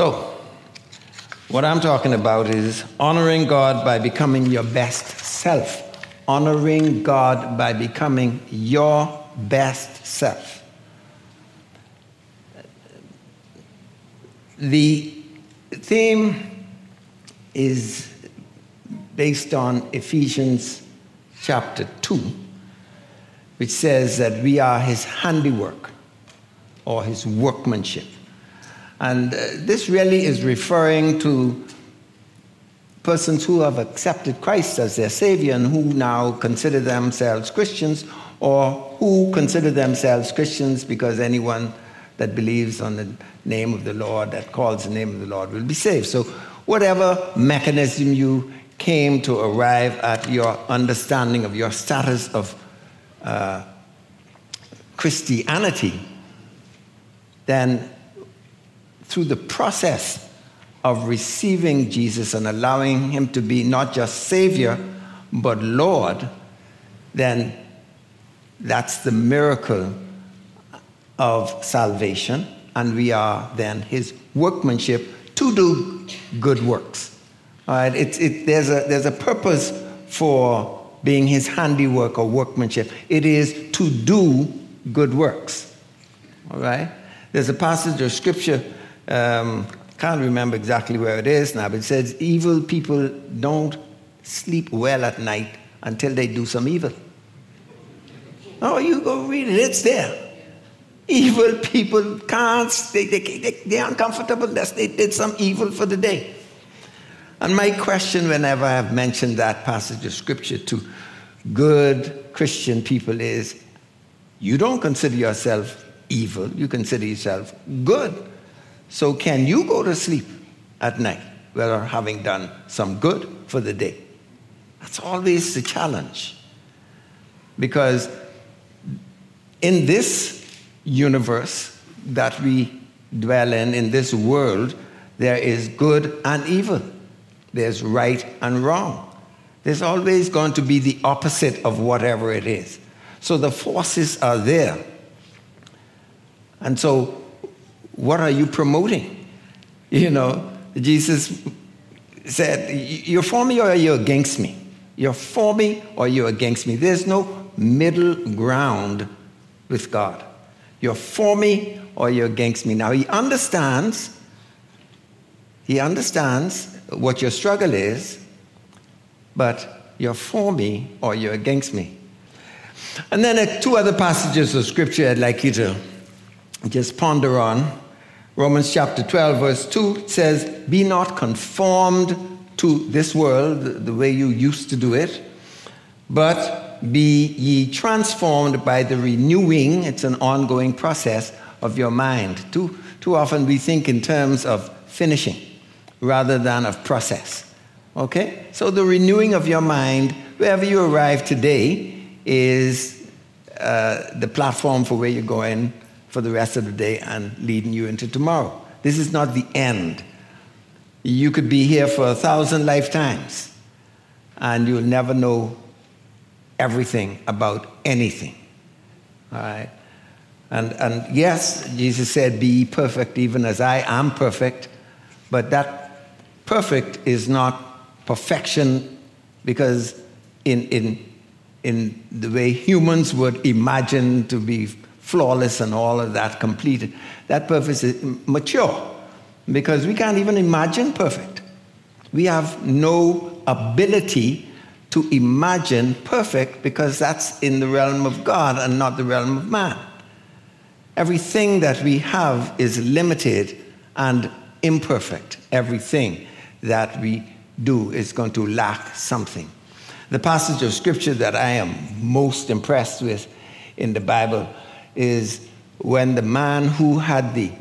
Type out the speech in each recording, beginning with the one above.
So, what I'm talking about is honoring God by becoming your best self. Honoring God by becoming your best self. The theme is based on Ephesians chapter 2, which says that we are his handiwork or his workmanship. And uh, this really is referring to persons who have accepted Christ as their Savior and who now consider themselves Christians, or who consider themselves Christians because anyone that believes on the name of the Lord, that calls the name of the Lord, will be saved. So, whatever mechanism you came to arrive at your understanding of your status of uh, Christianity, then through the process of receiving Jesus and allowing him to be not just Savior, but Lord, then that's the miracle of salvation. And we are then his workmanship to do good works. All right? It, there's, a, there's a purpose for being his handiwork or workmanship. It is to do good works. All right? There's a passage of scripture um, can't remember exactly where it is now, but it says evil people don't sleep well at night until they do some evil. Oh, you go read it, it's there. Evil people can't, they, they, they, they're uncomfortable unless they did some evil for the day. And my question, whenever I have mentioned that passage of scripture to good Christian people, is you don't consider yourself evil, you consider yourself good. So, can you go to sleep at night without having done some good for the day? That's always the challenge. Because in this universe that we dwell in, in this world, there is good and evil, there's right and wrong. There's always going to be the opposite of whatever it is. So the forces are there. And so what are you promoting? You know, Jesus said, You're for me or you're against me? You're for me or you're against me. There's no middle ground with God. You're for me or you're against me. Now, He understands, He understands what your struggle is, but you're for me or you're against me. And then two other passages of scripture I'd like you to just ponder on. Romans chapter 12, verse 2 says, Be not conformed to this world, the way you used to do it, but be ye transformed by the renewing, it's an ongoing process of your mind. Too, too often we think in terms of finishing rather than of process. Okay? So the renewing of your mind, wherever you arrive today, is uh, the platform for where you're going for the rest of the day and leading you into tomorrow. This is not the end. You could be here for a thousand lifetimes and you'll never know everything about anything. All right? And, and yes, Jesus said, Be perfect even as I am perfect. But that perfect is not perfection because, in, in, in the way humans would imagine to be flawless and all of that completed. That perfect is mature because we can't even imagine perfect. We have no ability to imagine perfect because that's in the realm of God and not the realm of man. Everything that we have is limited and imperfect. Everything that we do is going to lack something. The passage of scripture that I am most impressed with in the Bible is when the man who had the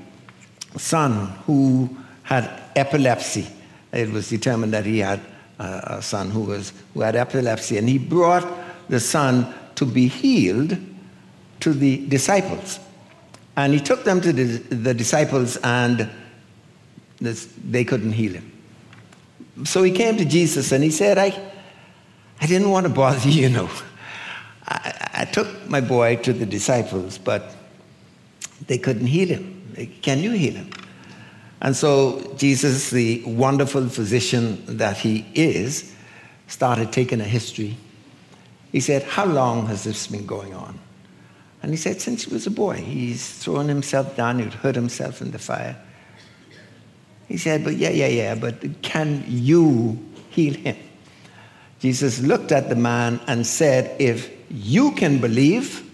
son who had epilepsy, it was determined that he had a son who, was, who had epilepsy, and he brought the son to be healed to the disciples. And he took them to the, the disciples, and this, they couldn't heal him. So he came to Jesus and he said, I, I didn't want to bother you, you know. I, I took my boy to the disciples, but they couldn't heal him. Can you heal him? And so Jesus, the wonderful physician that he is, started taking a history. He said, How long has this been going on? And he said, Since he was a boy, he's thrown himself down, he'd hurt himself in the fire. He said, But yeah, yeah, yeah, but can you heal him? Jesus looked at the man and said, If you can believe,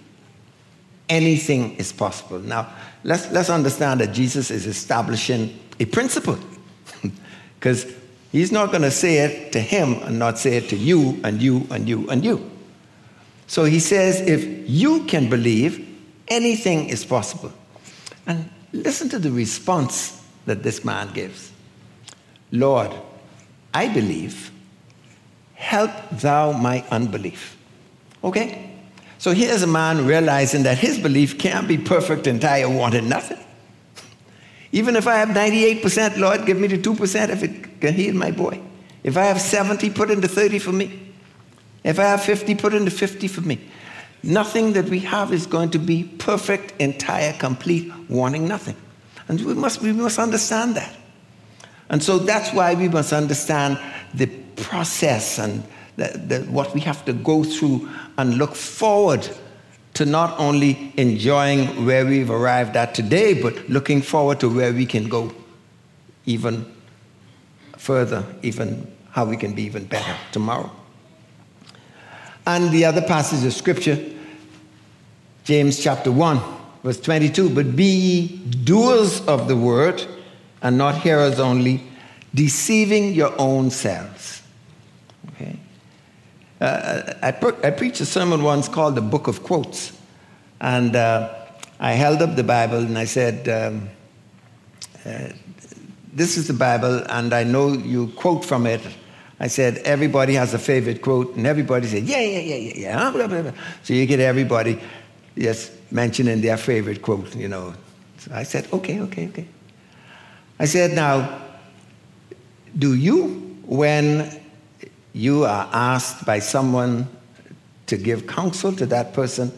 anything is possible. Now, let's, let's understand that Jesus is establishing a principle. Because he's not going to say it to him and not say it to you and you and you and you. So he says, if you can believe, anything is possible. And listen to the response that this man gives Lord, I believe, help thou my unbelief. Okay? So here's a man realizing that his belief can't be perfect, entire, wanting nothing. Even if I have 98%, Lord, give me the 2% if it can heal my boy. If I have 70, put in the 30 for me. If I have 50, put in the 50 for me. Nothing that we have is going to be perfect, entire, complete, wanting nothing. And we must, we must understand that. And so that's why we must understand the process and the, the, what we have to go through and look forward to not only enjoying where we've arrived at today, but looking forward to where we can go even further, even how we can be even better tomorrow. And the other passage of scripture, James chapter 1, verse 22 But be ye doers of the word, and not hearers only, deceiving your own selves. Uh, I, pre- I, preached a sermon once called the Book of Quotes. And uh, I held up the Bible and I said, um, uh, This is the Bible, and I know you quote from it. I said, Everybody has a favorite quote, and everybody said, Yeah, yeah, yeah, yeah, yeah. So you get everybody just mentioning their favorite quote, you know. So I said, Okay, okay, okay. I said, Now, do you, when you are asked by someone to give counsel to that person,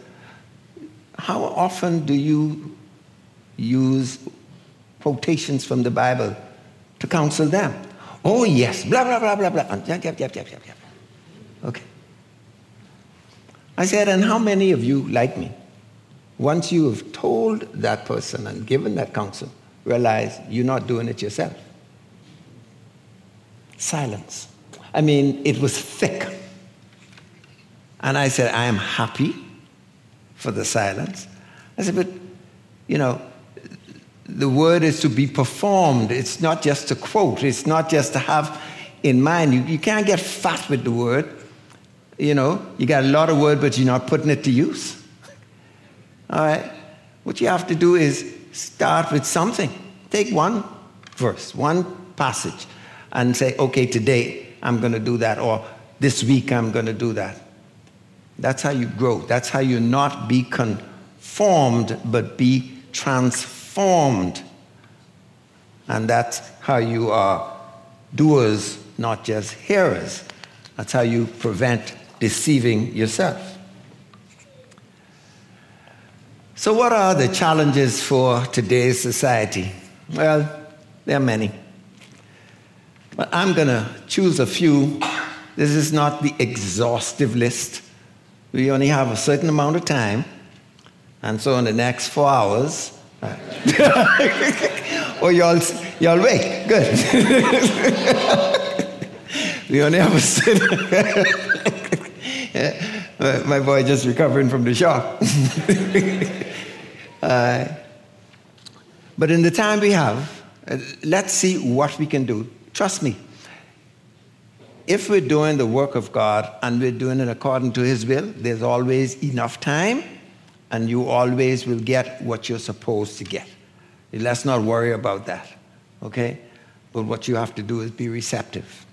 how often do you use quotations from the Bible to counsel them? Oh, yes, blah, blah, blah, blah, blah. Yep, yep, yep, yep, yep. Okay. I said, and how many of you, like me, once you have told that person and given that counsel, realize you're not doing it yourself? Silence. I mean, it was thick. And I said, I am happy for the silence. I said, but, you know, the word is to be performed. It's not just to quote, it's not just to have in mind. You, you can't get fat with the word. You know, you got a lot of word, but you're not putting it to use. All right? What you have to do is start with something. Take one verse, one passage, and say, okay, today I'm going to do that, or this week I'm going to do that. That's how you grow. That's how you not be conformed, but be transformed. And that's how you are doers, not just hearers. That's how you prevent deceiving yourself. So, what are the challenges for today's society? Well, there are many. But I'm going to choose a few. This is not the exhaustive list. We only have a certain amount of time. And so in the next four hours, oh, y'all, y'all wait. Good. we only have a certain. my boy just recovering from the shock. uh, but in the time we have, uh, let's see what we can do Trust me. If we're doing the work of God and we're doing it according to His will, there's always enough time and you always will get what you're supposed to get. Let's not worry about that, okay? But what you have to do is be receptive.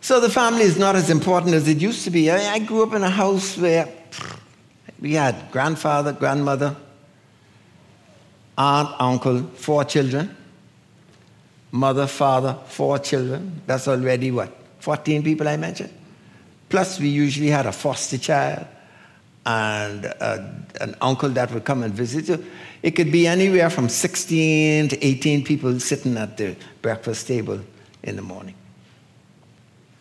So the family is not as important as it used to be. I, I grew up in a house where we had grandfather, grandmother, aunt, uncle, four children mother, father, four children. That's already what? 14 people I mentioned. Plus, we usually had a foster child and uh, an uncle that would come and visit you. It could be anywhere from 16 to 18 people sitting at the breakfast table in the morning.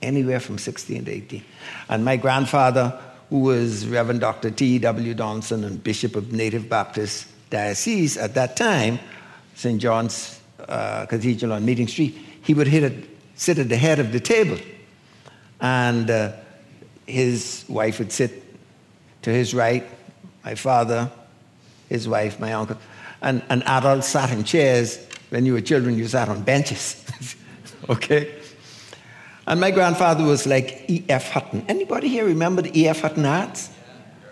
Anywhere from 16 to 18. And my grandfather, who was Reverend Dr. T.W. Donson and Bishop of Native Baptist Diocese at that time, St. John's uh, Cathedral on Meeting Street, he would it, sit at the head of the table. And uh, his wife would sit to his right, my father, his wife, my uncle. And, and adults sat in chairs. When you were children, you sat on benches. okay? And my grandfather was like E.F. Hutton. Anybody here remember the E.F. Hutton ads?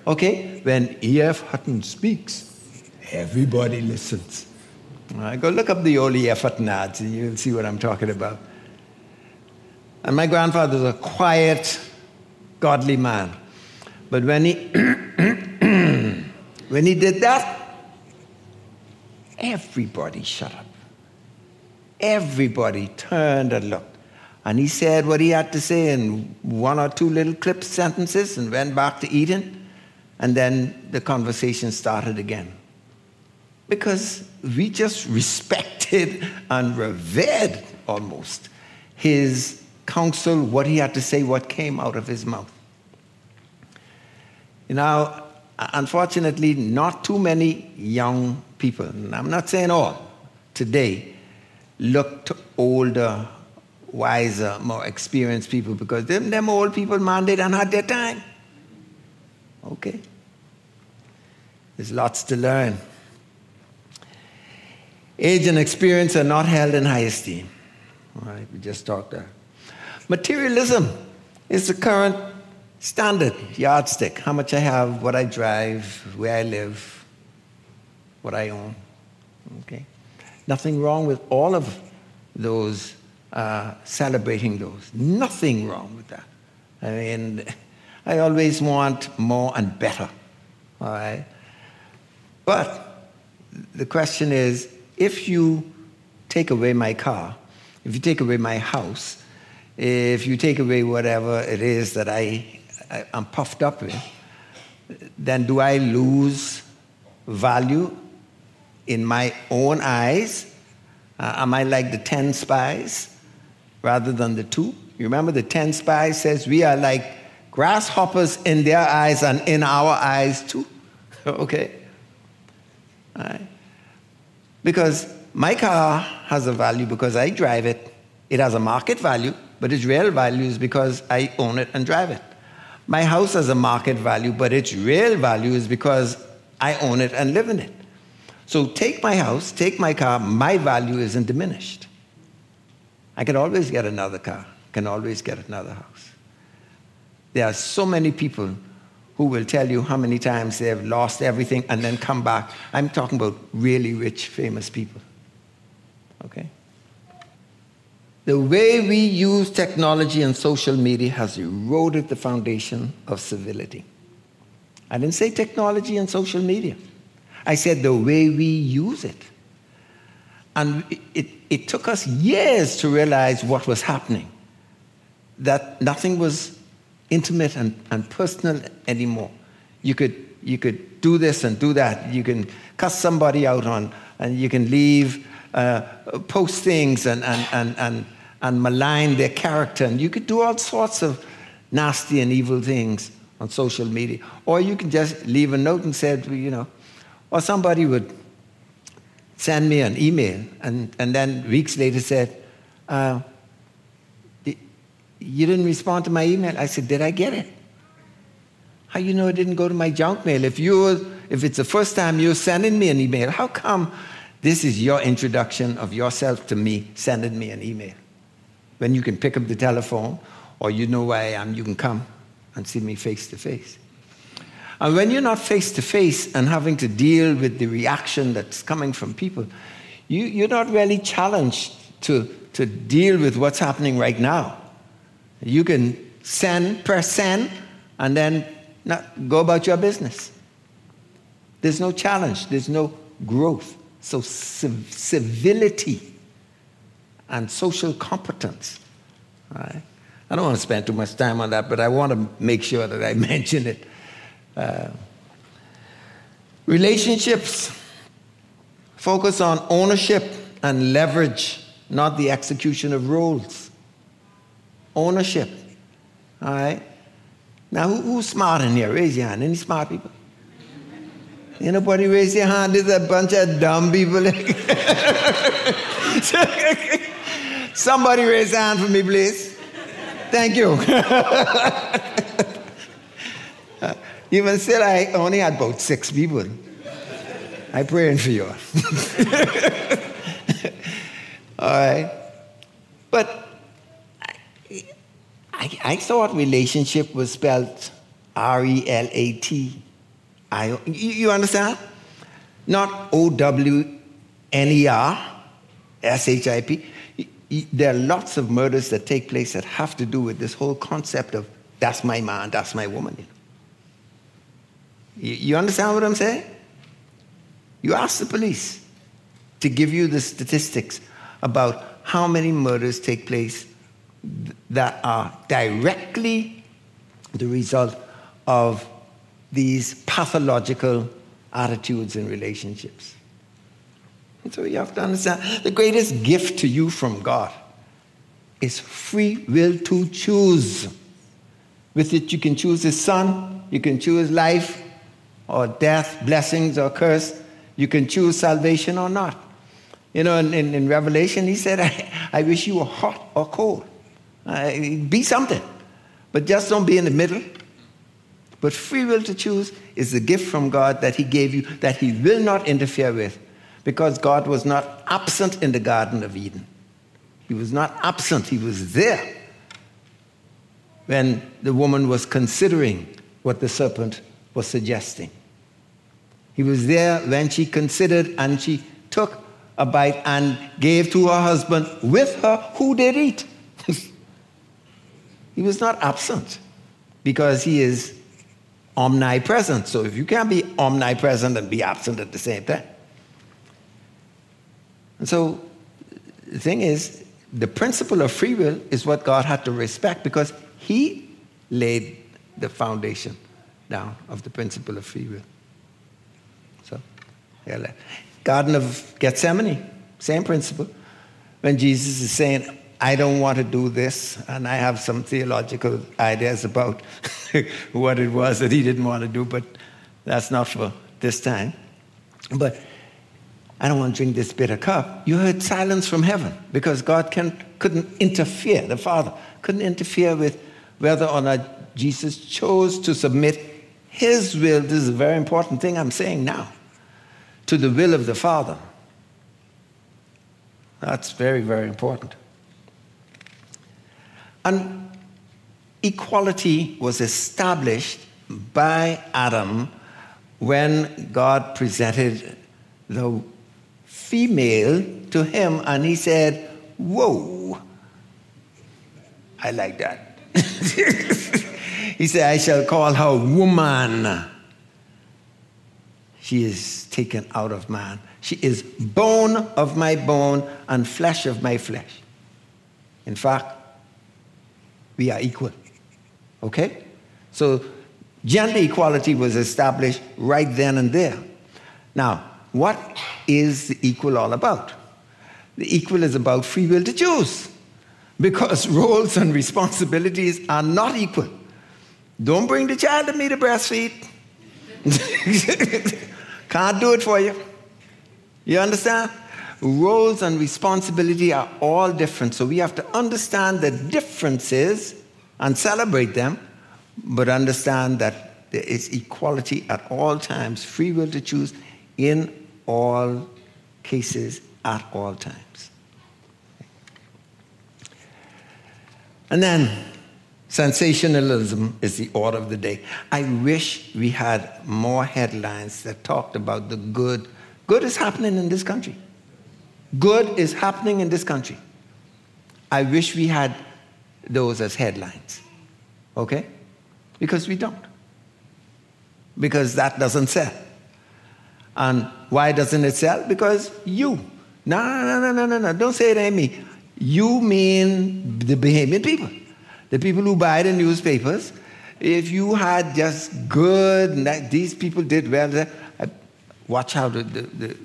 Okay? When E.F. Hutton speaks, everybody listens. Right, go look up the old E.F. Hutton ads and you'll see what I'm talking about. And my grandfather was a quiet, godly man. But when he, when he did that, everybody shut up. Everybody turned and looked. And he said what he had to say in one or two little clip sentences and went back to eating. And then the conversation started again. Because we just respected and revered almost his counsel, what he had to say, what came out of his mouth. You know, unfortunately, not too many young people, and I'm not saying all, today look to older, wiser, more experienced people because them, them old people, man, they have their time. Okay? There's lots to learn. Age and experience are not held in high esteem. All right, we just talked that. Materialism is the current standard yardstick how much I have, what I drive, where I live, what I own. Okay? Nothing wrong with all of those, uh, celebrating those. Nothing wrong with that. I mean, I always want more and better. All right? But the question is if you take away my car, if you take away my house, if you take away whatever it is that I I, am puffed up with, then do I lose value in my own eyes? Uh, am I like the 10 spies rather than the two? You remember the 10 spies says we are like grasshoppers in their eyes and in our eyes too. okay? Because my car has a value because I drive it. It has a market value, but its real value is because I own it and drive it. My house has a market value, but its real value is because I own it and live in it. So take my house, take my car, my value isn't diminished. I can always get another car, can always get another house. There are so many people who will tell you how many times they have lost everything and then come back. I'm talking about really rich, famous people. Okay? The way we use technology and social media has eroded the foundation of civility. I didn't say technology and social media. I said the way we use it. And it, it, took us years to realize what was happening, that nothing was intimate and, and personal anymore. You could, you could do this and do that. You can cuss somebody out on, and you can leave uh, post things and, and, and, and, and malign their character. And you could do all sorts of nasty and evil things on social media. Or you can just leave a note and say, you know, or somebody would send me an email and, and then weeks later said, uh, you didn't respond to my email. I said, did I get it? How you know it didn't go to my junk mail? If you if it's the first time you're sending me an email, how come this is your introduction of yourself to me, sending me an email. When you can pick up the telephone or you know where I am, you can come and see me face to face. And when you're not face to face and having to deal with the reaction that's coming from people, you, you're not really challenged to, to deal with what's happening right now. You can send, press send, and then not, go about your business. There's no challenge, there's no growth. So, civ- civility and social competence. Right? I don't want to spend too much time on that, but I want to make sure that I mention it. Uh, relationships focus on ownership and leverage, not the execution of roles. Ownership. All right? Now, who, who's smart in here? Raise your hand. Any smart people? Anybody raise your hand? There's a bunch of dumb people. Somebody raise your hand for me, please. Thank you. even still, I only had about six people. I'm praying for you. All right. But I, I, I thought relationship was spelled R E L A T I. You understand? Not O W N E R S H I P. There are lots of murders that take place that have to do with this whole concept of that's my man, that's my woman. You understand what I'm saying? You ask the police to give you the statistics about how many murders take place that are directly the result of these pathological attitudes and relationships. And so you have to understand the greatest gift to you from God is free will to choose. With it, you can choose His Son, you can choose life or death, blessings or curse. You can choose salvation or not. You know, in, in, in Revelation, He said, I, I, wish you were hot or cold. Uh, be something, but just don't be in the middle. But free will to choose is the gift from God that He gave you that He will not interfere with because God was not absent in the Garden of Eden. He was not absent, He was there when the woman was considering what the serpent was suggesting. He was there when she considered and she took a bite and gave to her husband with her who did eat. He was not absent because he is omnipresent. So if you can't be omnipresent and be absent at the same time. And so the thing is, the principle of free will is what God had to respect because He laid the foundation down of the principle of free will. So, yeah, Garden of Gethsemane, same principle. When Jesus is saying, I don't want to do this, and I have some theological ideas about what it was that he didn't want to do, but that's not for this time. But I don't want to drink this bitter cup. You heard silence from heaven because God can, couldn't interfere, the Father couldn't interfere with whether or not Jesus chose to submit his will. This is a very important thing I'm saying now to the will of the Father. That's very, very important. And equality was established by Adam when God presented the female to him and he said, Whoa, I like that. he said, I shall call her woman. She is taken out of man. She is bone of my bone and flesh of my flesh. In fact, we are equal. Okay? So gender equality was established right then and there. Now, what is the equal all about? The equal is about free will to choose because roles and responsibilities are not equal. Don't bring the child to me to breastfeed. Can't do it for you. You understand? Roles and responsibility are all different. So we have to understand the differences and celebrate them, but understand that there is equality at all times, free will to choose in all cases at all times. And then sensationalism is the order of the day. I wish we had more headlines that talked about the good. Good is happening in this country. Good is happening in this country. I wish we had those as headlines. Okay? Because we don't. Because that doesn't sell. And why doesn't it sell? Because you. No, no, no, no, no, no. Don't say it ain't me. You mean the Bahamian people. The people who buy the newspapers, if you had just good, these people did well, uh, watch how the, the, the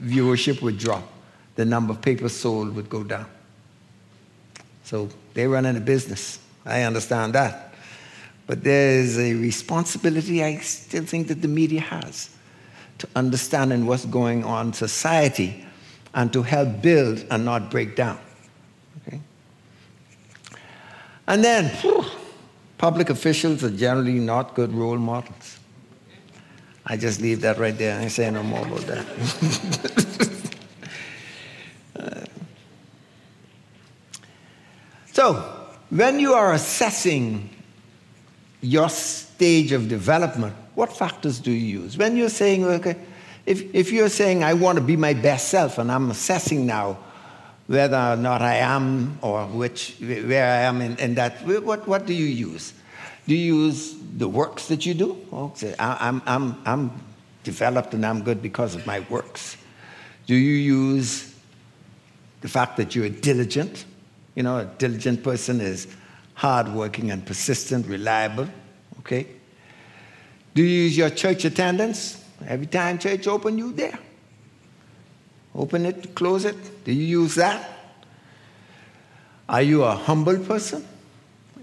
viewership would drop. The number of papers sold would go down. So they run in a business. I understand that. But there's a responsibility I still think that the media has to understanding what's going on in society and to help build and not break down. Okay? And then, whew, public officials are generally not good role models. I just leave that right there. I say no more about that. so, when you are assessing your stage of development, what factors do you use? When you're saying, okay, if, if you're saying, I want to be my best self, and I'm assessing now whether or not I am or which, where I am in, in that, what, what do you use? Do you use the works that you do? Oh, I'm, I'm, I'm developed and I'm good because of my works. Do you use the fact that you're diligent? You know, a diligent person is hardworking and persistent, reliable. Okay? Do you use your church attendance? Every time church open, you there. Open it, close it. Do you use that? Are you a humble person?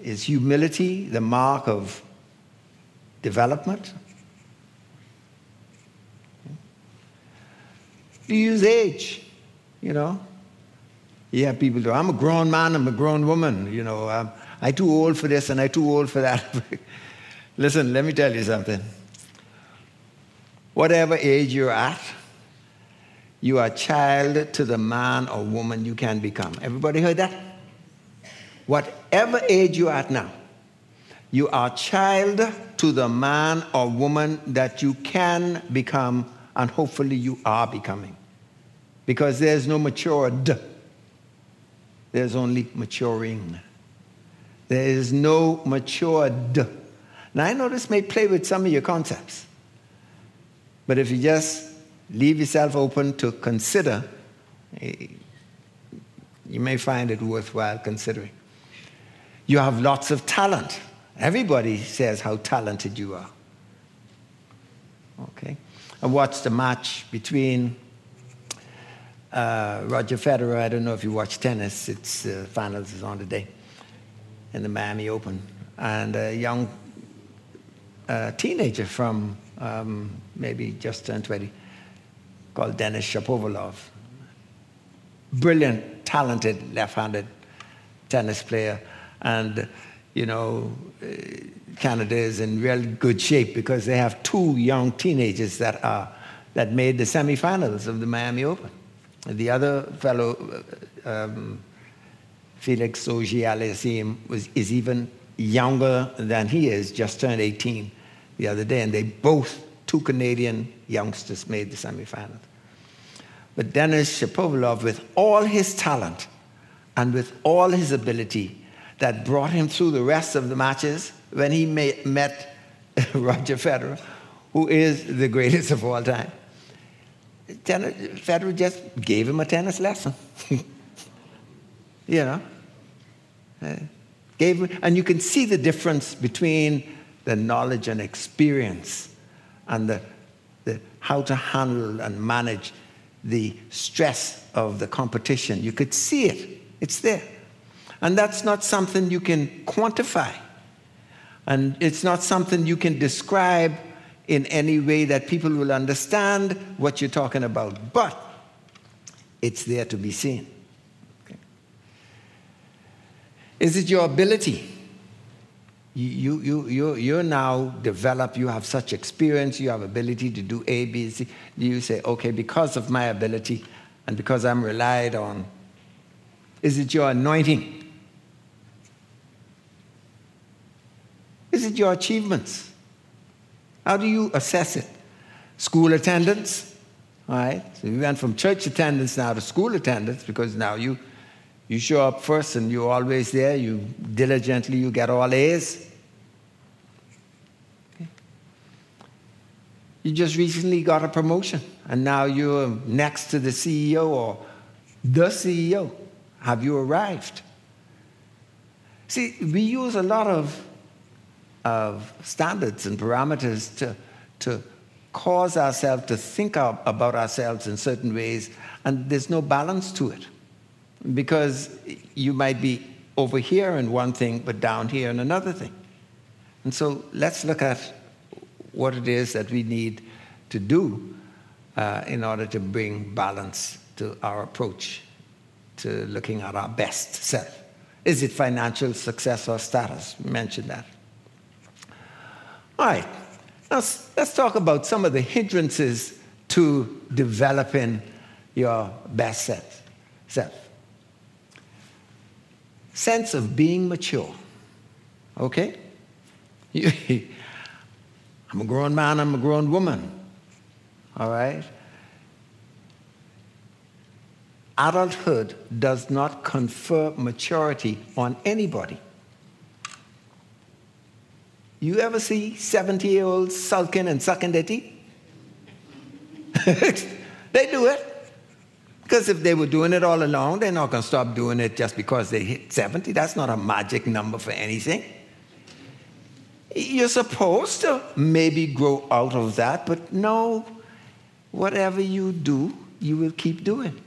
Is humility the mark of development? Do you use age? You know? Yeah, people do, I'm a grown man, I'm a grown woman, you know, I'm, I'm too old for this and I'm too old for that. Listen, let me tell you something. Whatever age you're at, you are a child to the man or woman you can become. Everybody heard that? Whatever age you're at now, you are child to the man or woman that you can become, and hopefully you are becoming. Because there's no matured, there's only maturing. There is no matured. Now, I know this may play with some of your concepts. But if you just leave yourself open to consider, eh, you may find it worthwhile considering. You have lots of talent. Everybody says how talented you are. Okay? I watched the match between uh, Roger Federer. I don't know if you watch tennis. Its uh, finals is on today in the Miami Open, and a young uh, teenager from um, maybe just turned 20, called Denis Shapovalov. Brilliant, talented left-handed tennis player. And, you know, Canada is in real good shape because they have two young teenagers that, are, that made the semifinals of the Miami Open. The other fellow, um, Felix Auger-Aliassime, was is even younger than he is, just turned 18 the other day, and they both, two Canadian youngsters, made the semifinals. But Denis Shapovalov, with all his talent and with all his ability, that brought him through the rest of the matches when he met Roger Federer, who is the greatest of all time. Federer just gave him a tennis lesson. you know? Uh, gave him, and you can see the difference between the knowledge and experience and the, the, how to handle and manage the stress of the competition. You could see it, it's there. And that's not something you can quantify. And it's not something you can describe in any way that people will understand what you're talking about. But it's there to be seen. Okay. Is it your ability? you, you, you, you're now developed, you have such experience, you have ability to do A, B, C. You say, okay, because of my ability and because I'm relied on, is it your anointing? Is it your achievements? How do you assess it? School attendance, all right? So you went from church attendance now to school attendance because now you you show up first and you're always there. You diligently, you get all A's. You just recently got a promotion and now you're next to the CEO or the CEO. Have you arrived? See, we use a lot of of standards and parameters to, to cause ourselves to think about ourselves in certain ways, and there's no balance to it. Because you might be over here in one thing, but down here in another thing. And so let's look at what it is that we need to do uh, in order to bring balance to our approach to looking at our best self. Is it financial success or status? We mentioned that. All right, now let's talk about some of the hindrances to developing your best self. Sense of being mature. Okay? I'm a grown man, I'm a grown woman. All right? Adulthood does not confer maturity on anybody. You ever see 70 year olds sulking and sucking their teeth? they do it. Because if they were doing it all along, they're not going to stop doing it just because they hit 70. That's not a magic number for anything. You're supposed to maybe grow out of that, but no, whatever you do, you will keep doing.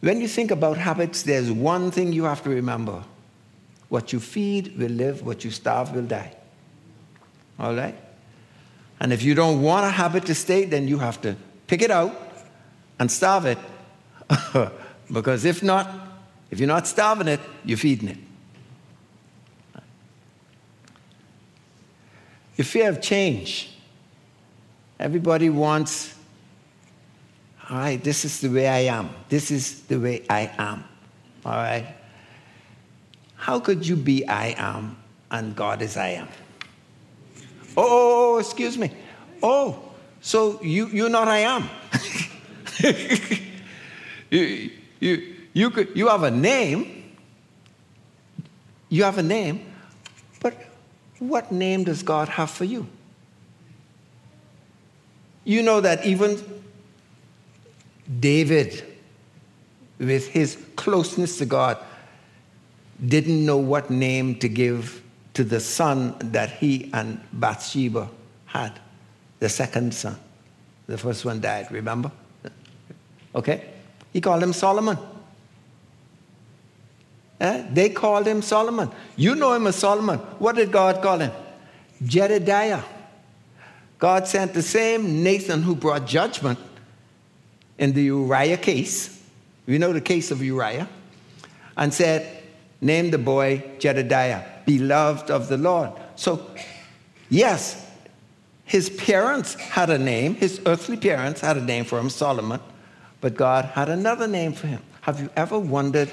When you think about habits, there's one thing you have to remember what you feed will live, what you starve will die. All right? And if you don't want a habit to stay, then you have to pick it out and starve it. because if not, if you're not starving it, you're feeding it. Your fear of change. Everybody wants, all right, this is the way I am. This is the way I am. All right? How could you be I am and God is I am? Oh, oh, oh, oh excuse me. Oh, so you, you're not I am. you, you, you, could, you have a name. You have a name, but what name does God have for you? You know that even David, with his closeness to God, didn't know what name to give to the son that he and Bathsheba had, the second son. The first one died, remember? Okay? He called him Solomon. Eh? They called him Solomon. You know him as Solomon. What did God call him? Jedediah. God sent the same Nathan who brought judgment in the Uriah case. You know the case of Uriah. And said, Name the boy Jedediah, beloved of the Lord. So, yes, his parents had a name, his earthly parents had a name for him, Solomon, but God had another name for him. Have you ever wondered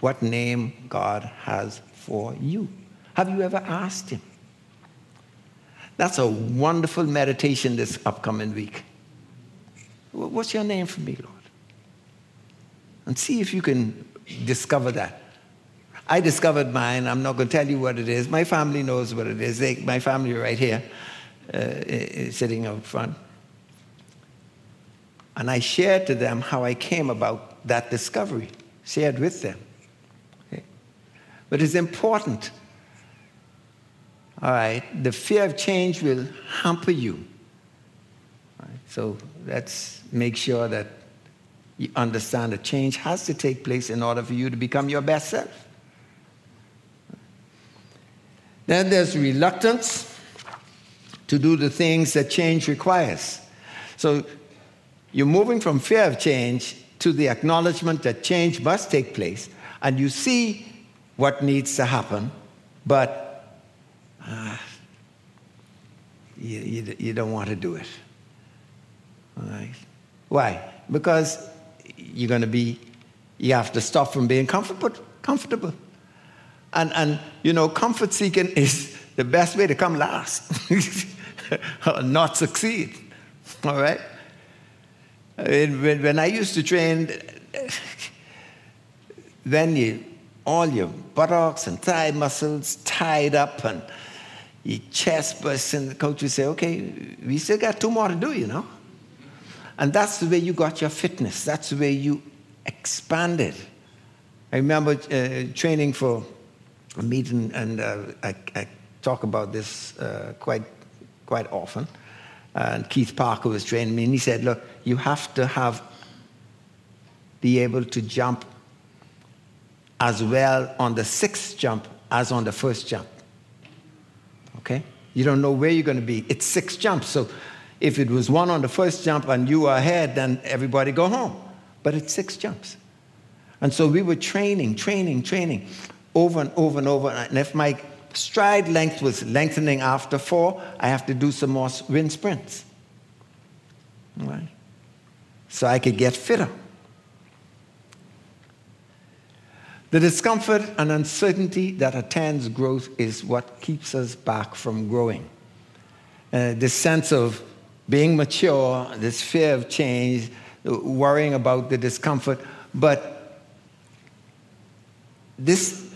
what name God has for you? Have you ever asked him? That's a wonderful meditation this upcoming week. What's your name for me, Lord? And see if you can discover that. I discovered mine. I'm not going to tell you what it is. My family knows what it is. They, my family right here, uh, sitting out front. And I shared to them how I came about that discovery, shared with them. But it's important. All right, the fear of change will hamper you. Right? So let's make sure that you understand that change has to take place in order for you to become your best self. Then there's reluctance to do the things that change requires. So you're moving from fear of change to the acknowledgement that change must take place, and you see what needs to happen, but uh, you, you, you, don't want to do it. Why? Because you're going to be, you have to stop from being comfortable. comfortable. And, and you know, comfort seeking is the best way to come last, not succeed. All right? When, when I used to train, then you, all your buttocks and thigh muscles tied up and your chest bursts, and the coach would say, okay, we still got two more to do, you know? And that's the way you got your fitness. That's the way you expanded. I remember uh, training for a meeting, and uh, I, I, talk about this uh, quite, quite often. And Keith Parker was training me, and he said, Look, you have to have, be able to jump as well on the sixth jump as on the first jump. Okay? You don't know where you're going to be. It's six jumps. So if it was one on the first jump and you were ahead, then everybody go home. But it's six jumps. And so we were training, training, training over and over and over. And if my stride length was lengthening after four, I have to do some more wind sprints. Right? So I could get fitter. The discomfort and uncertainty that attends growth is what keeps us back from growing. Uh, this sense of being mature, this fear of change, worrying about the discomfort, but this,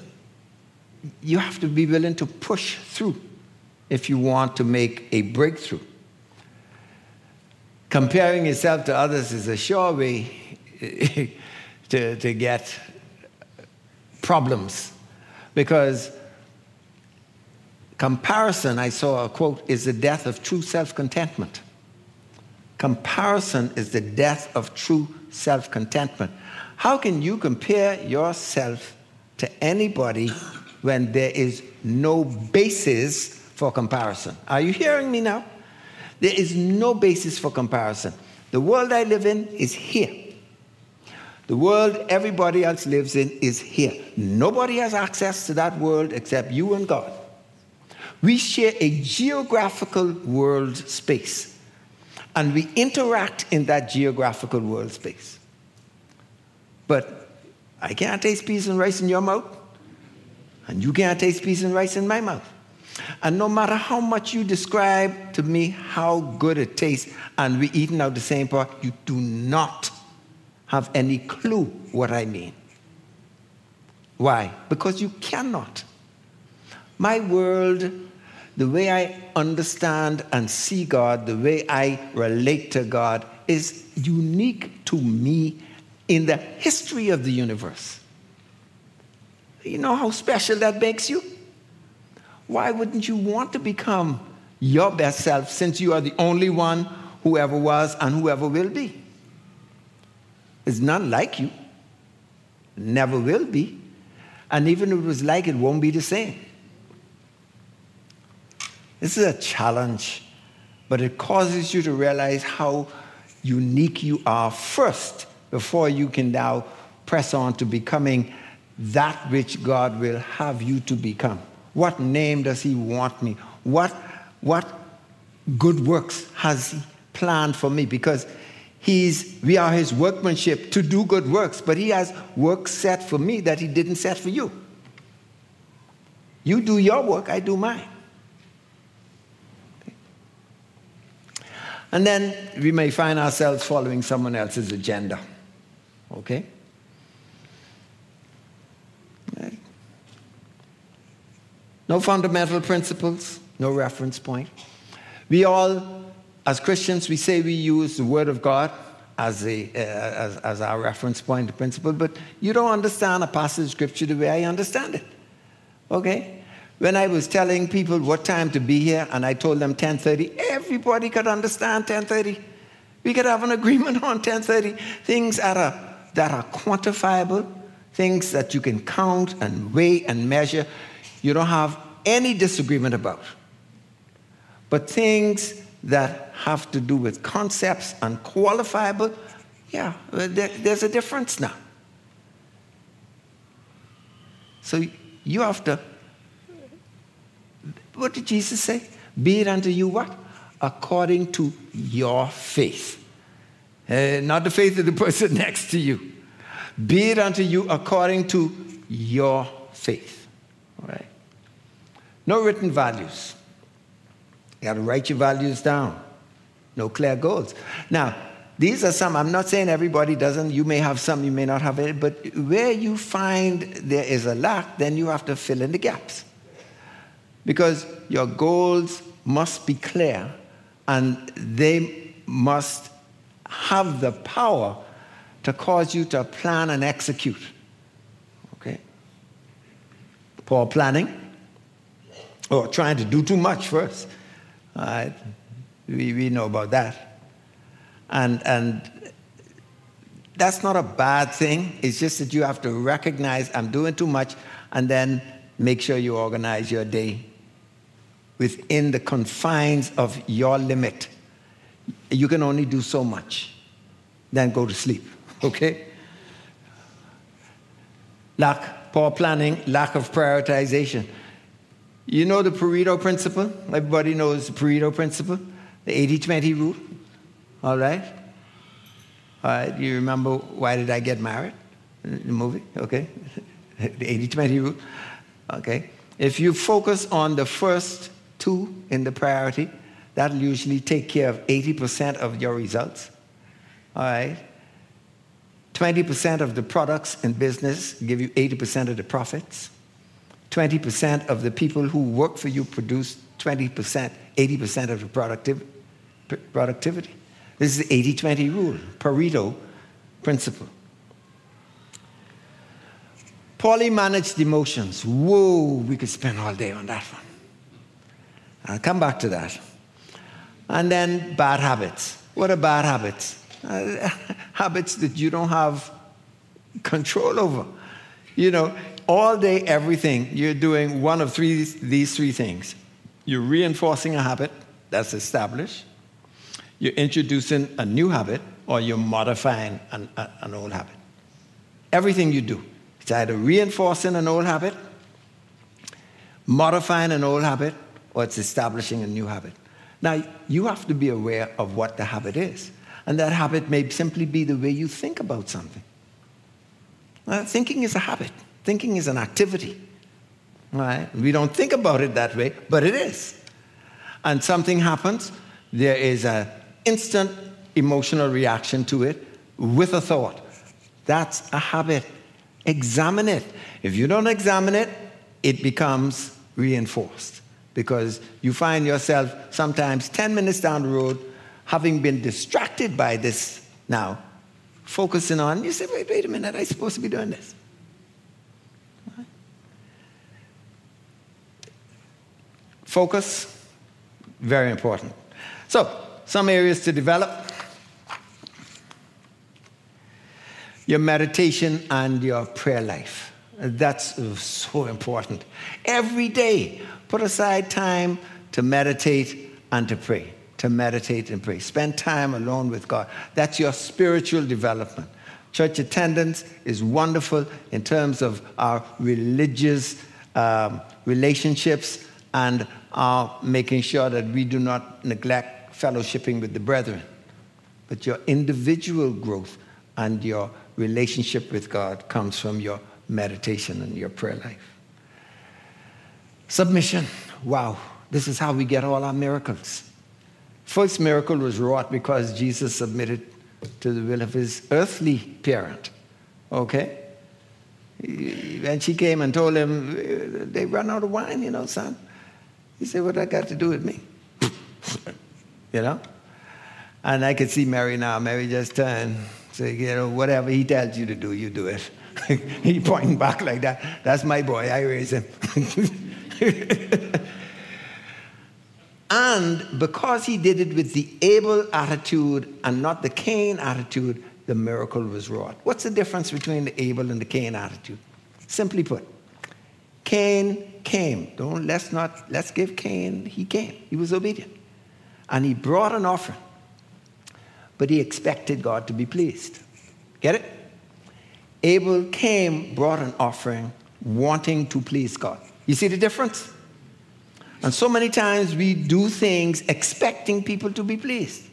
you have to be willing to push through if you want to make a breakthrough. Comparing yourself to others is a sure way to, to get problems because comparison, I saw a quote, is the death of true self contentment. Comparison is the death of true self contentment. How can you compare yourself to anybody when there is no basis for comparison? Are you hearing me now? There is no basis for comparison. The world I live in is here. The world everybody else lives in is here. Nobody has access to that world except you and God. We share a geographical world space, and we interact in that geographical world space. But I can't taste peas and rice in your mouth, and you can't taste peas and rice in my mouth. And no matter how much you describe to me how good it tastes, and we're eating out the same pot, you do not have any clue what I mean. Why? Because you cannot. My world, the way I understand and see God, the way I relate to God, is unique to me in the history of the universe. You know how special that makes you? Why wouldn't you want to become your best self since you are the only one who ever was and whoever will be? It's not like you. Never will be. And even if it was like it, won't be the same. This is a challenge, but it causes you to realize how unique you are first before you can now press on to becoming that which God will have you to become. What name does He want me? What, what good works has He planned for me? Because He's, we are his workmanship to do good works, but he has work set for me that he didn't set for you. You do your work, I do mine. And then we may find ourselves following someone else's agenda. Okay? No fundamental principles, no reference point. We all as Christians, we say we use the Word of God as, a, uh, as, as our reference point principle, but you don't understand a passage of Scripture the way I understand it. Okay? When I was telling people what time to be here, and I told them 10:30, everybody could understand 10:30. We could have an agreement on 10:30. Things that are, that are quantifiable, things that you can count and weigh and measure, you don't have any disagreement about. But things that have to do with concepts and qualifiable, yeah, there, there's a difference now. So you have to, what did Jesus say? Be it unto you what? According to your faith. Uh, not the faith of the person next to you. Be it unto you according to your faith. All right? No written values. You got to write your values down. No clear goals. Now, these are some, I'm not saying everybody doesn't. You may have some, you may not have it, but where you find there is a lack, then you have to fill in the gaps. Because your goals must be clear and they must have the power to cause you to plan and execute. Okay? Poor planning, or trying to do too much first. All right? We, we know about that. And, and that's not a bad thing. It's just that you have to recognize I'm doing too much and then make sure you organize your day within the confines of your limit. You can only do so much. Then go to sleep, okay? Lack, poor planning, lack of prioritization. You know the Pareto principle? Everybody knows the Pareto principle, the 80 20 rule. All right? All right, you remember Why Did I Get Married? The movie, okay? The 80 20 rule, okay? If you focus on the first two in the priority, that'll usually take care of 80% of your results, all right? 20% of the products in business give you 80% of the profits. 20% of the people who work for you produce 20%, 80% of the productiv- productivity. This is the 80 20 rule, Pareto principle. Poorly managed emotions. Whoa, we could spend all day on that one. I'll come back to that. And then bad habits. What are bad habits? Uh, habits that you don't have control over. You know, all day, everything, you're doing one of three, these three things. You're reinforcing a habit that's established you're introducing a new habit or you're modifying an, a, an old habit. Everything you do, it's either reinforcing an old habit, modifying an old habit, or it's establishing a new habit. Now, you have to be aware of what the habit is. And that habit may simply be the way you think about something. Well, thinking is a habit, thinking is an activity. Right? We don't think about it that way, but it is. And something happens, there is a instant emotional reaction to it with a thought. That's a habit. Examine it. If you don't examine it, it becomes reinforced because you find yourself sometimes 10 minutes down the road having been distracted by this now, focusing on, you say, wait, wait a minute, I'm supposed to be doing this. Focus, very important. So, some areas to develop. Your meditation and your prayer life. That's so important. Every day, put aside time to meditate and to pray. To meditate and pray. Spend time alone with God. That's your spiritual development. Church attendance is wonderful in terms of our religious um, relationships and are making sure that we do not neglect fellowshipping with the brethren, but your individual growth and your relationship with God comes from your meditation and your prayer life. Submission. Wow, this is how we get all our miracles. First miracle was wrought because Jesus submitted to the will of his earthly parent. Okay? When she came and told him, they run out of wine, you know, son. He said, What that got to do with me? you know? And I could see Mary now. Mary just turned, say, you know, whatever he tells you to do, you do it. he pointing back like that. That's my boy. I raise him. and because he did it with the Abel attitude and not the Cain attitude, the miracle was wrought. What's the difference between the Abel and the Cain attitude? Simply put, Cain came. Don't let's not let's give Cain. He came. He was obedient and he brought an offering, but he expected God to be pleased. Get it? Abel came, brought an offering, wanting to please God. You see the difference? And so many times we do things expecting people to be pleased.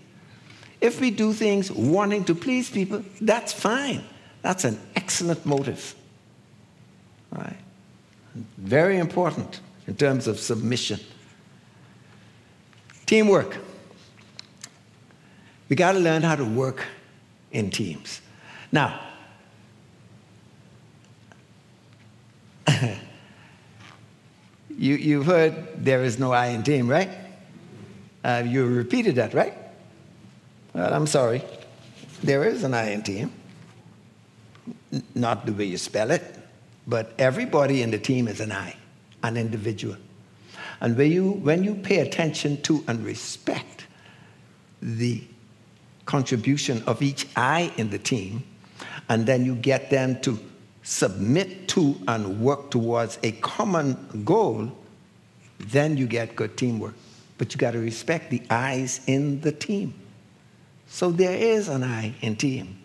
If we do things wanting to please people, that's fine. That's an excellent motive. Right? Very important in terms of submission. Teamwork. We got to learn how to work in teams. Now, you, you've heard there is no I in team, right? Uh, you repeated that, right? Well, I'm sorry. There is an I in team. N- not the way you spell it, but everybody in the team is an I. an individual. And when you, when you pay attention to and respect the contribution of each I in the team, and then you get them to submit to and work towards a common goal, then you get good teamwork. But you got to respect the I's in the team. So there is an I in team.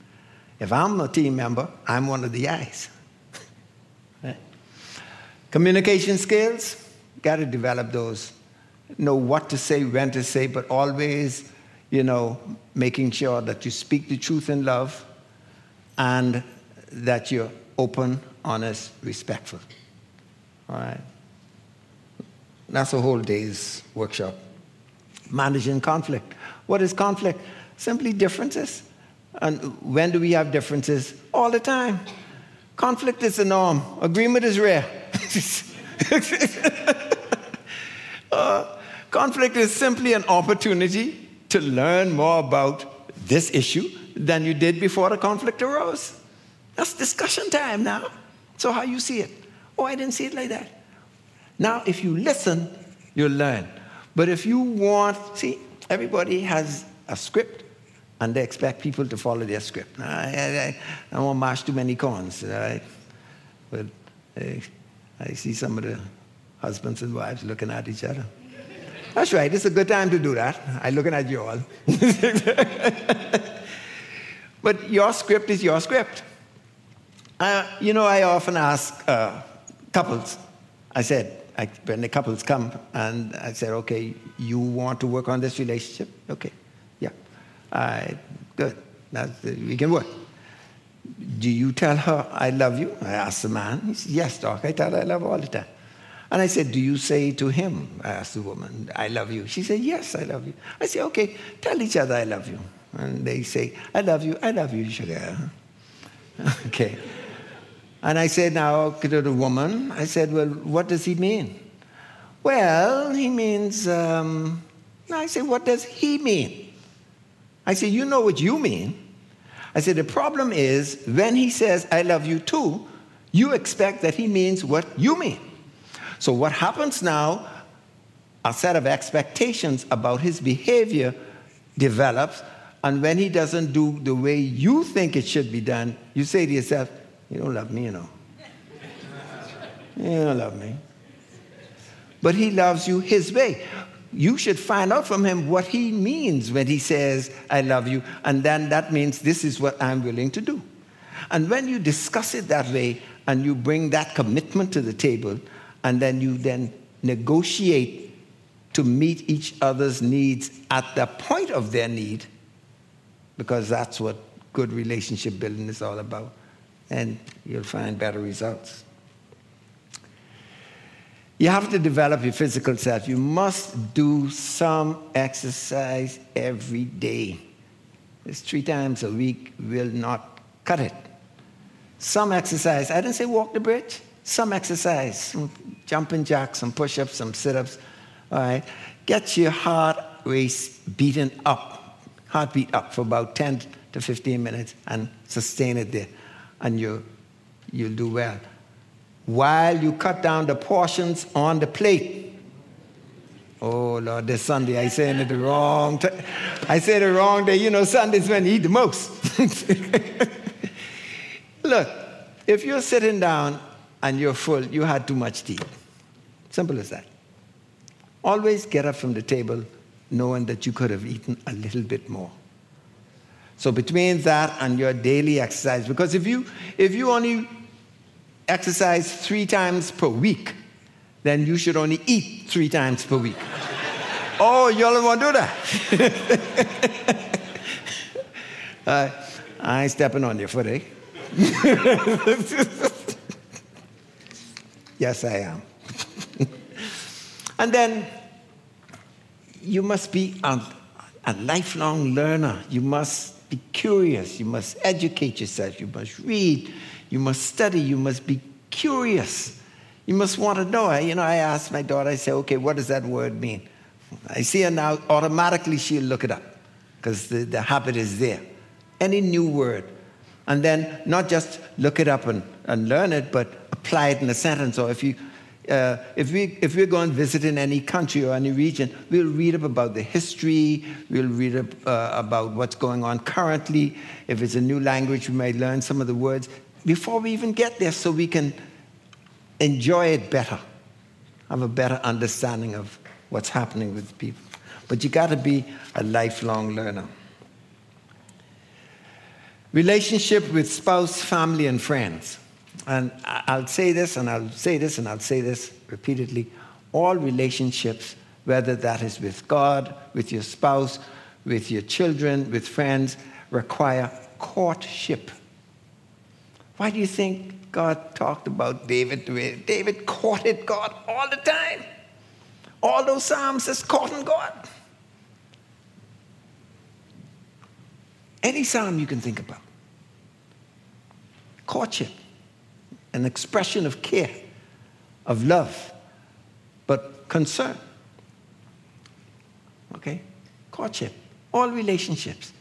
If I'm a team member, I'm one of the I's. Communication skills, got to develop those. Know what to say, when to say, but always, you know, making sure that you speak the truth in love and that you're open, honest, respectful. All right? That's a whole day's workshop. Managing conflict. What is conflict? Simply differences. And when do we have differences? All the time. Conflict is the norm, agreement is rare. uh, conflict is simply an opportunity to learn more about this issue than you did before the conflict arose. That's discussion time now. So, how you see it? Oh, I didn't see it like that. Now, if you listen, you'll learn. But if you want, see, everybody has a script and they expect people to follow their script. I, I, I won't mash too many corns, right? But I, I see some of the husbands and wives looking at each other. That's right, it's a good time to do that. I'm looking at you all. but your script is your script. Uh, you know, I often ask uh, couples, I said, I, when the couples come, and I said, okay, you want to work on this relationship? Okay, Uh, good, That's, we can work. Do you tell her, I love you? I asked the man. He said, yes, doc, I tell her I love her all the time. And I said, do you say to him, I asked the woman, I love you? She said, yes, I love you. I said, okay, tell each other I love you. And they say, I love you, I love you, sugar. okay. And I said, now, to the woman, I said, well, what does he mean? Well, he means, um, I said, what does he mean? I said, you know what you mean. I said, the problem is when he says, I love you too, you expect that he means what you mean. So what happens now, a set of expectations about his behavior develops, and when he doesn't do the way you think it should be done, you say to yourself, you don't love me, you know. You don't love me. But he loves you his way. You should find out from him what he means when he says, I love you. And then that means this is what I'm willing to do. And when you discuss it that way and you bring that commitment to the table, and then you then negotiate to meet each other's needs at the point of their need, because that's what good relationship building is all about and you'll find better results. You have to develop your physical self. You must do some exercise every day. It's three times a week will not cut it. Some exercise. I didn't say walk the bridge. Some exercise. Some jumping jacks, some push ups, some sit ups. All right. Get your heart rate beaten up, heartbeat up for about 10 to 15 minutes and sustain it there and you, you'll do well. While you cut down the portions on the plate. Oh Lord, this Sunday I saying it the wrong. I say the wrong day. You know, Sunday's when you eat the most. Look, if you're sitting down and you're full, you had too much tea. Simple as that. Always get up from the table knowing that you could have eaten a little bit more. So between that and your daily exercise, because if you if you only exercise three times per week, then you should only eat three times per week. oh, you all want to do that? uh, I ain't stepping on your foot, eh? yes, I am. and then you must be a, a lifelong learner. You must be curious. You must educate yourself. You must read. You must study. You must be curious. You must want to know. You know, I asked my daughter, I say, okay, what does that word mean? I see her now, automatically she'll look it up because the, the habit is there. Any new word. And then not just look it up and, and learn it, but apply it in a sentence. Or if you, uh, if, we, if we're going to visit in any country or any region, we'll read up about the history, we'll read up uh, about what's going on currently. If it's a new language, we might learn some of the words before we even get there so we can enjoy it better, have a better understanding of what's happening with people. But you got to be a lifelong learner. Relationship with spouse, family, and friends. And I'll say this, and I'll say this, and I'll say this repeatedly. All relationships, whether that is with God, with your spouse, with your children, with friends, require courtship. Why do you think God talked about David? To him? David courted God all the time. All those Psalms is courting God. Any Psalm you can think about. Courtship an expression of care, of love, but concern. Okay? Courtship, all relationships.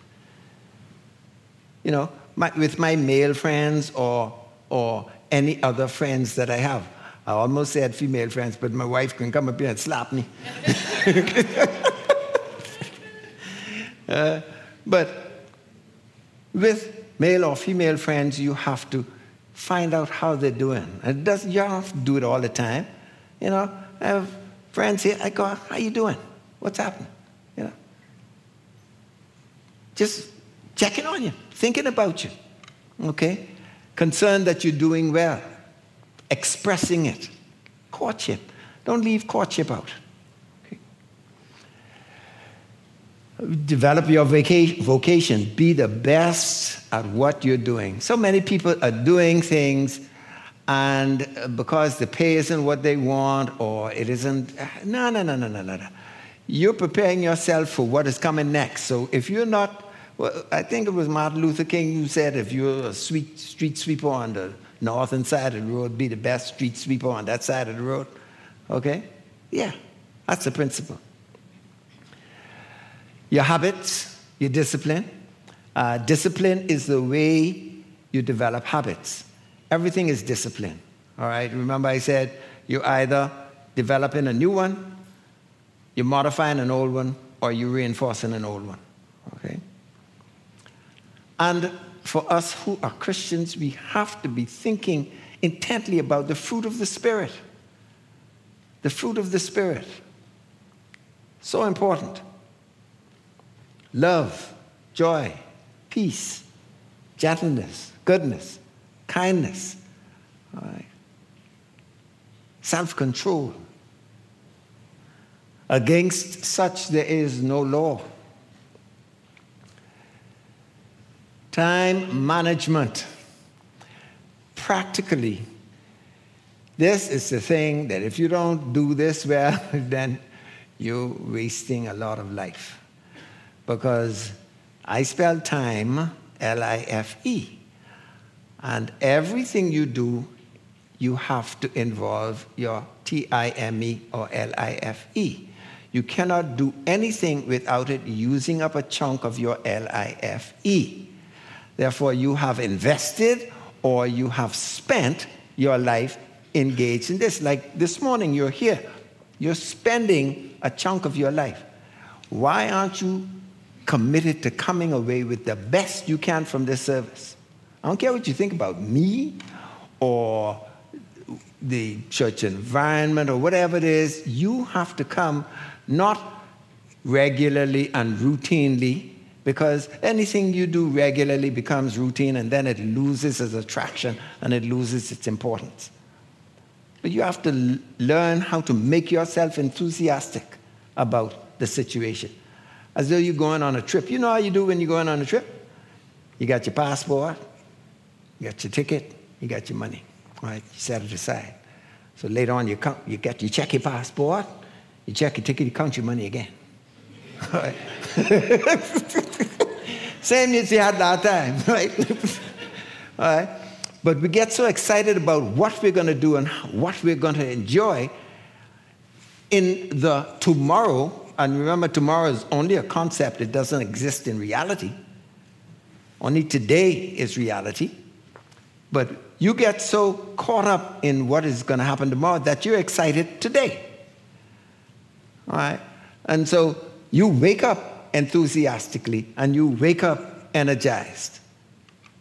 You know, my, with my male friends or, or any other friends that I have. I almost said female friends, but my wife can come up here and slap me. uh, but with male or female friends, you have to find out how they're doing. It doesn't, you don't have to do it all the time. You know, I have friends here, I go, how you doing? What's happening? You know, just checking on you, thinking about you, okay? Concerned that you're doing well, expressing it. Courtship. Don't leave courtship out. Develop your vocation. Be the best at what you're doing. So many people are doing things, and uh, because the pay isn't what they want, or it isn't, uh, no, no, no, no, no, no. You're preparing yourself for what is coming next. So if you're not, well, I think it was Martin Luther King who said, if you're a sweet street sweeper on the northern side of the road, be the best street sweeper on that side of the road. Okay? Yeah, that's the principle your habits, your discipline. Uh, discipline is the way you develop habits. Everything is discipline. All right? Remember, I said you're either developing a new one, you're modifying an old one, or you're reinforcing an old one. Okay? And for us who are Christians, we have to be thinking intently about the fruit of the Spirit. The fruit of the Spirit. So important love, joy, peace, gentleness, goodness, kindness, right. self control. Against such there is no law. Time management. Practically, this is the thing that if you don't do this well, then you're wasting a lot of life because I spell time L I F E. And everything you do, you have to involve your T I M E or L I F E. You cannot do anything without it using up a chunk of your L I F E. Therefore, you have invested or you have spent your life engaged in this. Like this morning, you're here, you're spending a chunk of your life. Why aren't you committed to coming away with the best you can from this service. I don't care what you think about me or the church environment or whatever it is, you have to come not regularly and routinely because anything you do regularly becomes routine and then it loses its attraction and it loses its importance. But you have to learn how to make yourself enthusiastic about the situation as though you're going on a trip. You know how you do when you're going on a trip? You got your passport, you got your ticket, you got your money, right? You set it aside. So later on, you, count, you, get, you check your passport, you check your ticket, you count your money again. Same as you had that time, right? All right? But we get so excited about what we're going to do and what we're going to enjoy in the tomorrow and remember, tomorrow is only a concept, it doesn't exist in reality. Only today is reality. But you get so caught up in what is going to happen tomorrow that you're excited today. All right? And so you wake up enthusiastically and you wake up energized.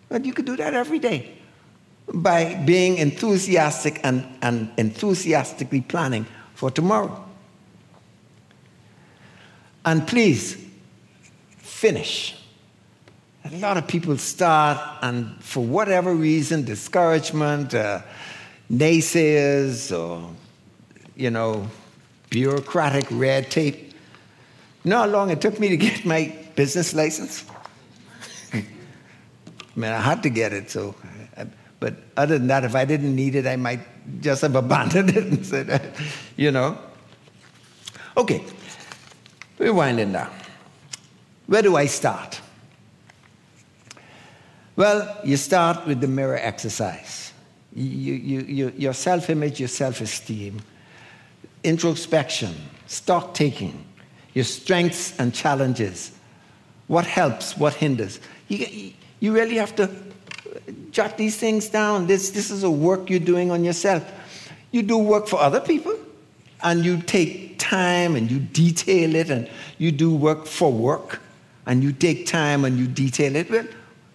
But you could do that every day by being enthusiastic and, and enthusiastically planning for tomorrow. And please finish. A lot of people start, and for whatever reason, discouragement, uh, naysayers, or, you know, bureaucratic red tape. You know how long it took me to get my business license? I mean, I had to get it, so. But other than that, if I didn't need it, I might just have abandoned it and said, you know. Okay, we're winding down. Where do I start? Well, you start with the mirror exercise. You, you, you, your self image, your self esteem, introspection, stock taking, your strengths and challenges. What helps, what hinders. You, you really have to jot these things down. This, this is a work you're doing on yourself. You do work for other people, and you take time and you detail it, and you do work for work, and you take time and you detail it. Well,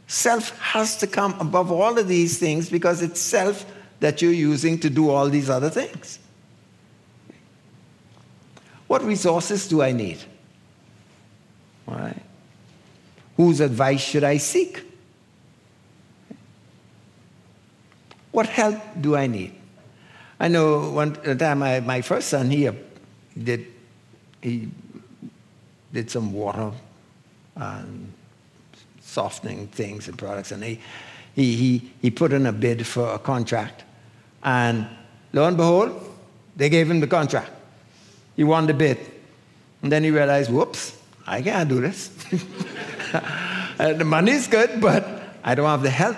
Self has to come above all of these things because it's self that you're using to do all these other things. What resources do I need? Right. Whose advice should I seek? What help do I need? I know one time I, my first son here uh, did he did some water and softening things and products. And he, he, he, he put in a bid for a contract. And lo and behold, they gave him the contract. He won the bid. And then he realized, whoops, I can't do this. Uh, the money's good, but I don't have the help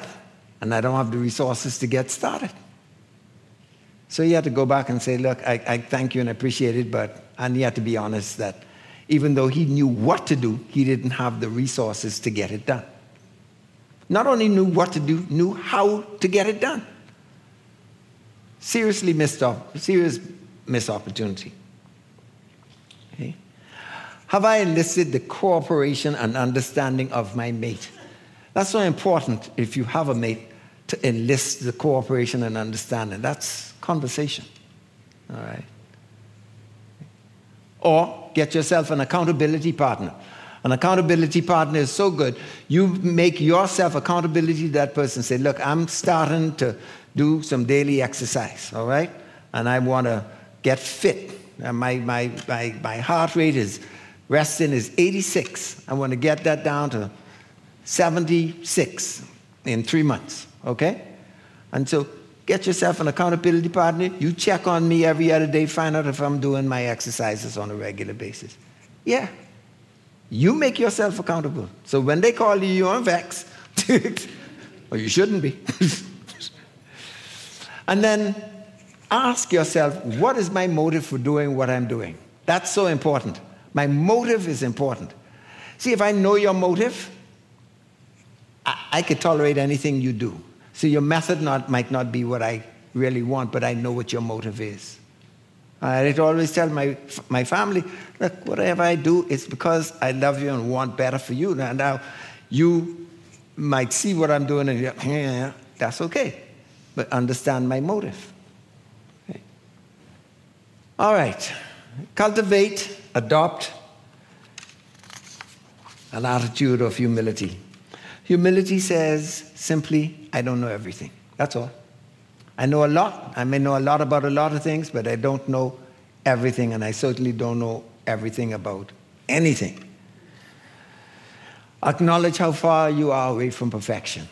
and I don't have the resources to get started. So he had to go back and say, Look, I, I thank you and appreciate it, but, and he had to be honest that even though he knew what to do, he didn't have the resources to get it done. Not only knew what to do, knew how to get it done. Seriously missed op- serious missed opportunity. Have I enlisted the cooperation and understanding of my mate? That's so important if you have a mate to enlist the cooperation and understanding. That's conversation. All right. Or get yourself an accountability partner. An accountability partner is so good. You make yourself accountability to that person. Say, look, I'm starting to do some daily exercise, all right? And I want to get fit. And my, my, my, my heart rate is resting is 86. I want to get that down to 76 in three months, okay? And so Get yourself an accountability partner. You check on me every other day, find out if I'm doing my exercises on a regular basis. Yeah. You make yourself accountable. So when they call you, you're on vex. or you shouldn't be. and then ask yourself, what is my motive for doing what I'm doing? That's so important. My motive is important. See, if I know your motive, I, I could tolerate anything you do. So your method not, might not be what I really want, but I know what your motive is. I always tell my, my family, look, whatever I do, it's because I love you and want better for you. Now, now you might see what I'm doing and you're, yeah, that's okay. But understand my motive. Okay. All right. Cultivate, adopt an attitude of humility. Humility says simply, I don't know everything. That's all. I know a lot. I may know a lot about a lot of things, but I don't know everything, and I certainly don't know everything about anything. Acknowledge how far you are away from perfection.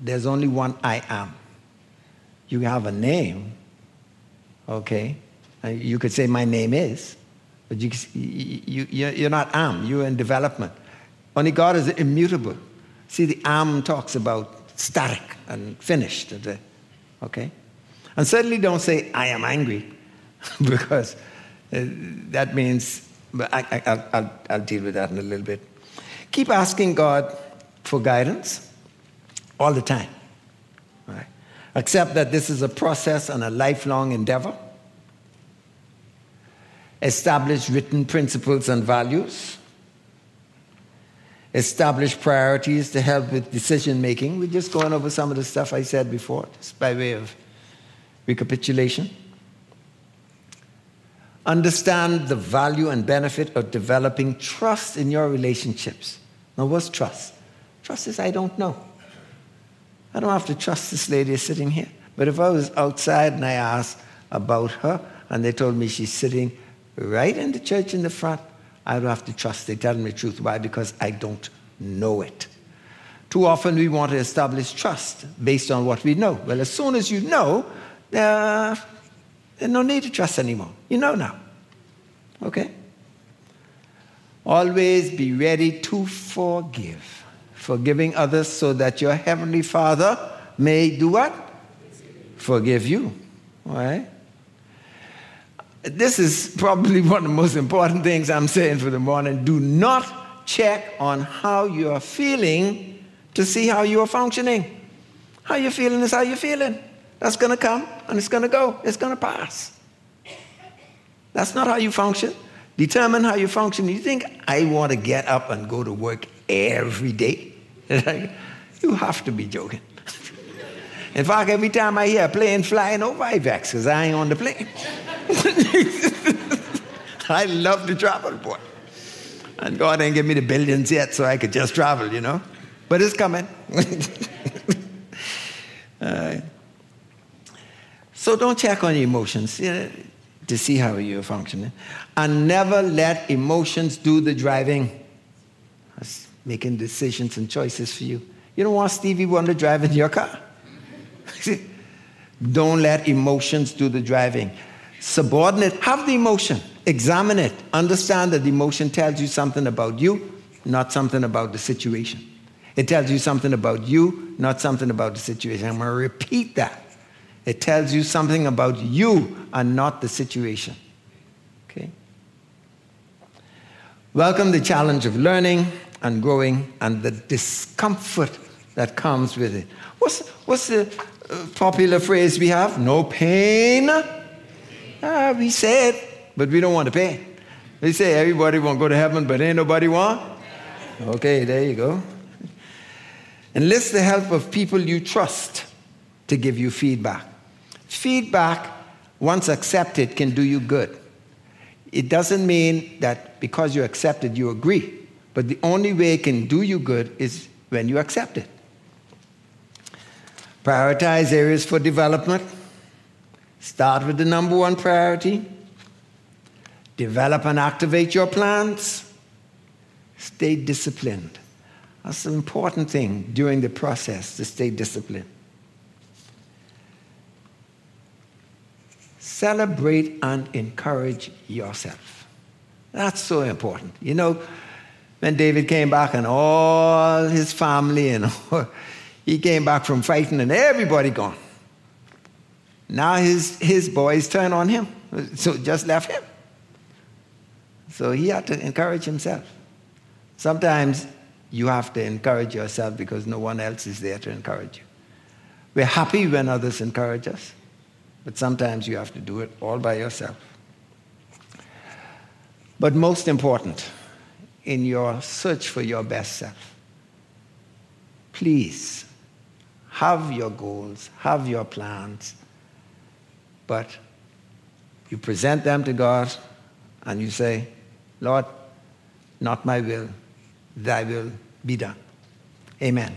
There's only one I am. You have a name, okay? Uh, you could say, My name is, but you, you, you're not am, you're in development. Only God is immutable. See, the am talks about static and finished. Okay? And certainly don't say, I am angry, because uh, that means, I, will I'll deal with that in a little bit. Keep asking God for guidance all the time. Accept that this is a process and a lifelong endeavor. Establish written principles and values. Establish priorities to help with decision making. We're just going over some of the stuff I said before, just by way of recapitulation. Understand the value and benefit of developing trust in your relationships. Now, what's trust? Trust is I don't know. I don't have to trust this lady sitting here. But if I was outside and I asked about her and they told me she's sitting right in the church in the front, I don't have to trust they tell me the truth. Why? Because I don't know it. Too often we want to establish trust based on what we know. Well, as soon as you know, uh, there's no need to trust anymore. You know now. Okay? Always be ready to forgive. Forgiving others so that your heavenly Father may do what? Forgive you. All right? This is probably one of the most important things I'm saying for the morning. Do not check on how you are feeling to see how you are functioning. How you're feeling is how you're feeling. That's going to come and it's going to go. It's going to pass. That's not how you function. Determine how you function. You think, I want to get up and go to work every day? you have to be joking. In fact, every time I hear a plane flying over, I vex because I ain't on the plane. I love to travel, boy. And God ain't give me the billions yet, so I could just travel, you know. But it's coming. uh, so don't check on your emotions you know, to see how you're functioning. And never let emotions do the driving. That's making decisions and choices for you. You don't want Stevie Wonder driving your car. Don't let emotions do the driving. Subordinate, have the emotion, examine it, understand that the emotion tells you something about you, not something about the situation. It tells you something about you, not something about the situation. I'm going to repeat that. It tells you something about you and not the situation. Okay? Welcome the challenge of learning and growing and the discomfort that comes with it. What's, what's the popular phrase we have? No pain. Ah, we say it, but we don't want to pay. They say everybody won't go to heaven, but ain't nobody want. Okay, there you go. Enlist the help of people you trust to give you feedback. Feedback, once accepted, can do you good. It doesn't mean that because you accept it, you agree. But the only way it can do you good is when you accept it. Prioritize areas for development. Start with the number one priority. Develop and activate your plans. Stay disciplined. That's an important thing during the process to stay disciplined. Celebrate and encourage yourself. That's so important. You know, when David came back and all his family and he came back from fighting and everybody gone. Now his, his boys turn on him. So just left him. So he had to encourage himself. Sometimes you have to encourage yourself because no one else is there to encourage you. We're happy when others encourage us. But sometimes you have to do it all by yourself. But most important, in your search for your best self, please have your goals, have your plans, but you present them to God and you say, Lord, not my will, thy will be done. Amen.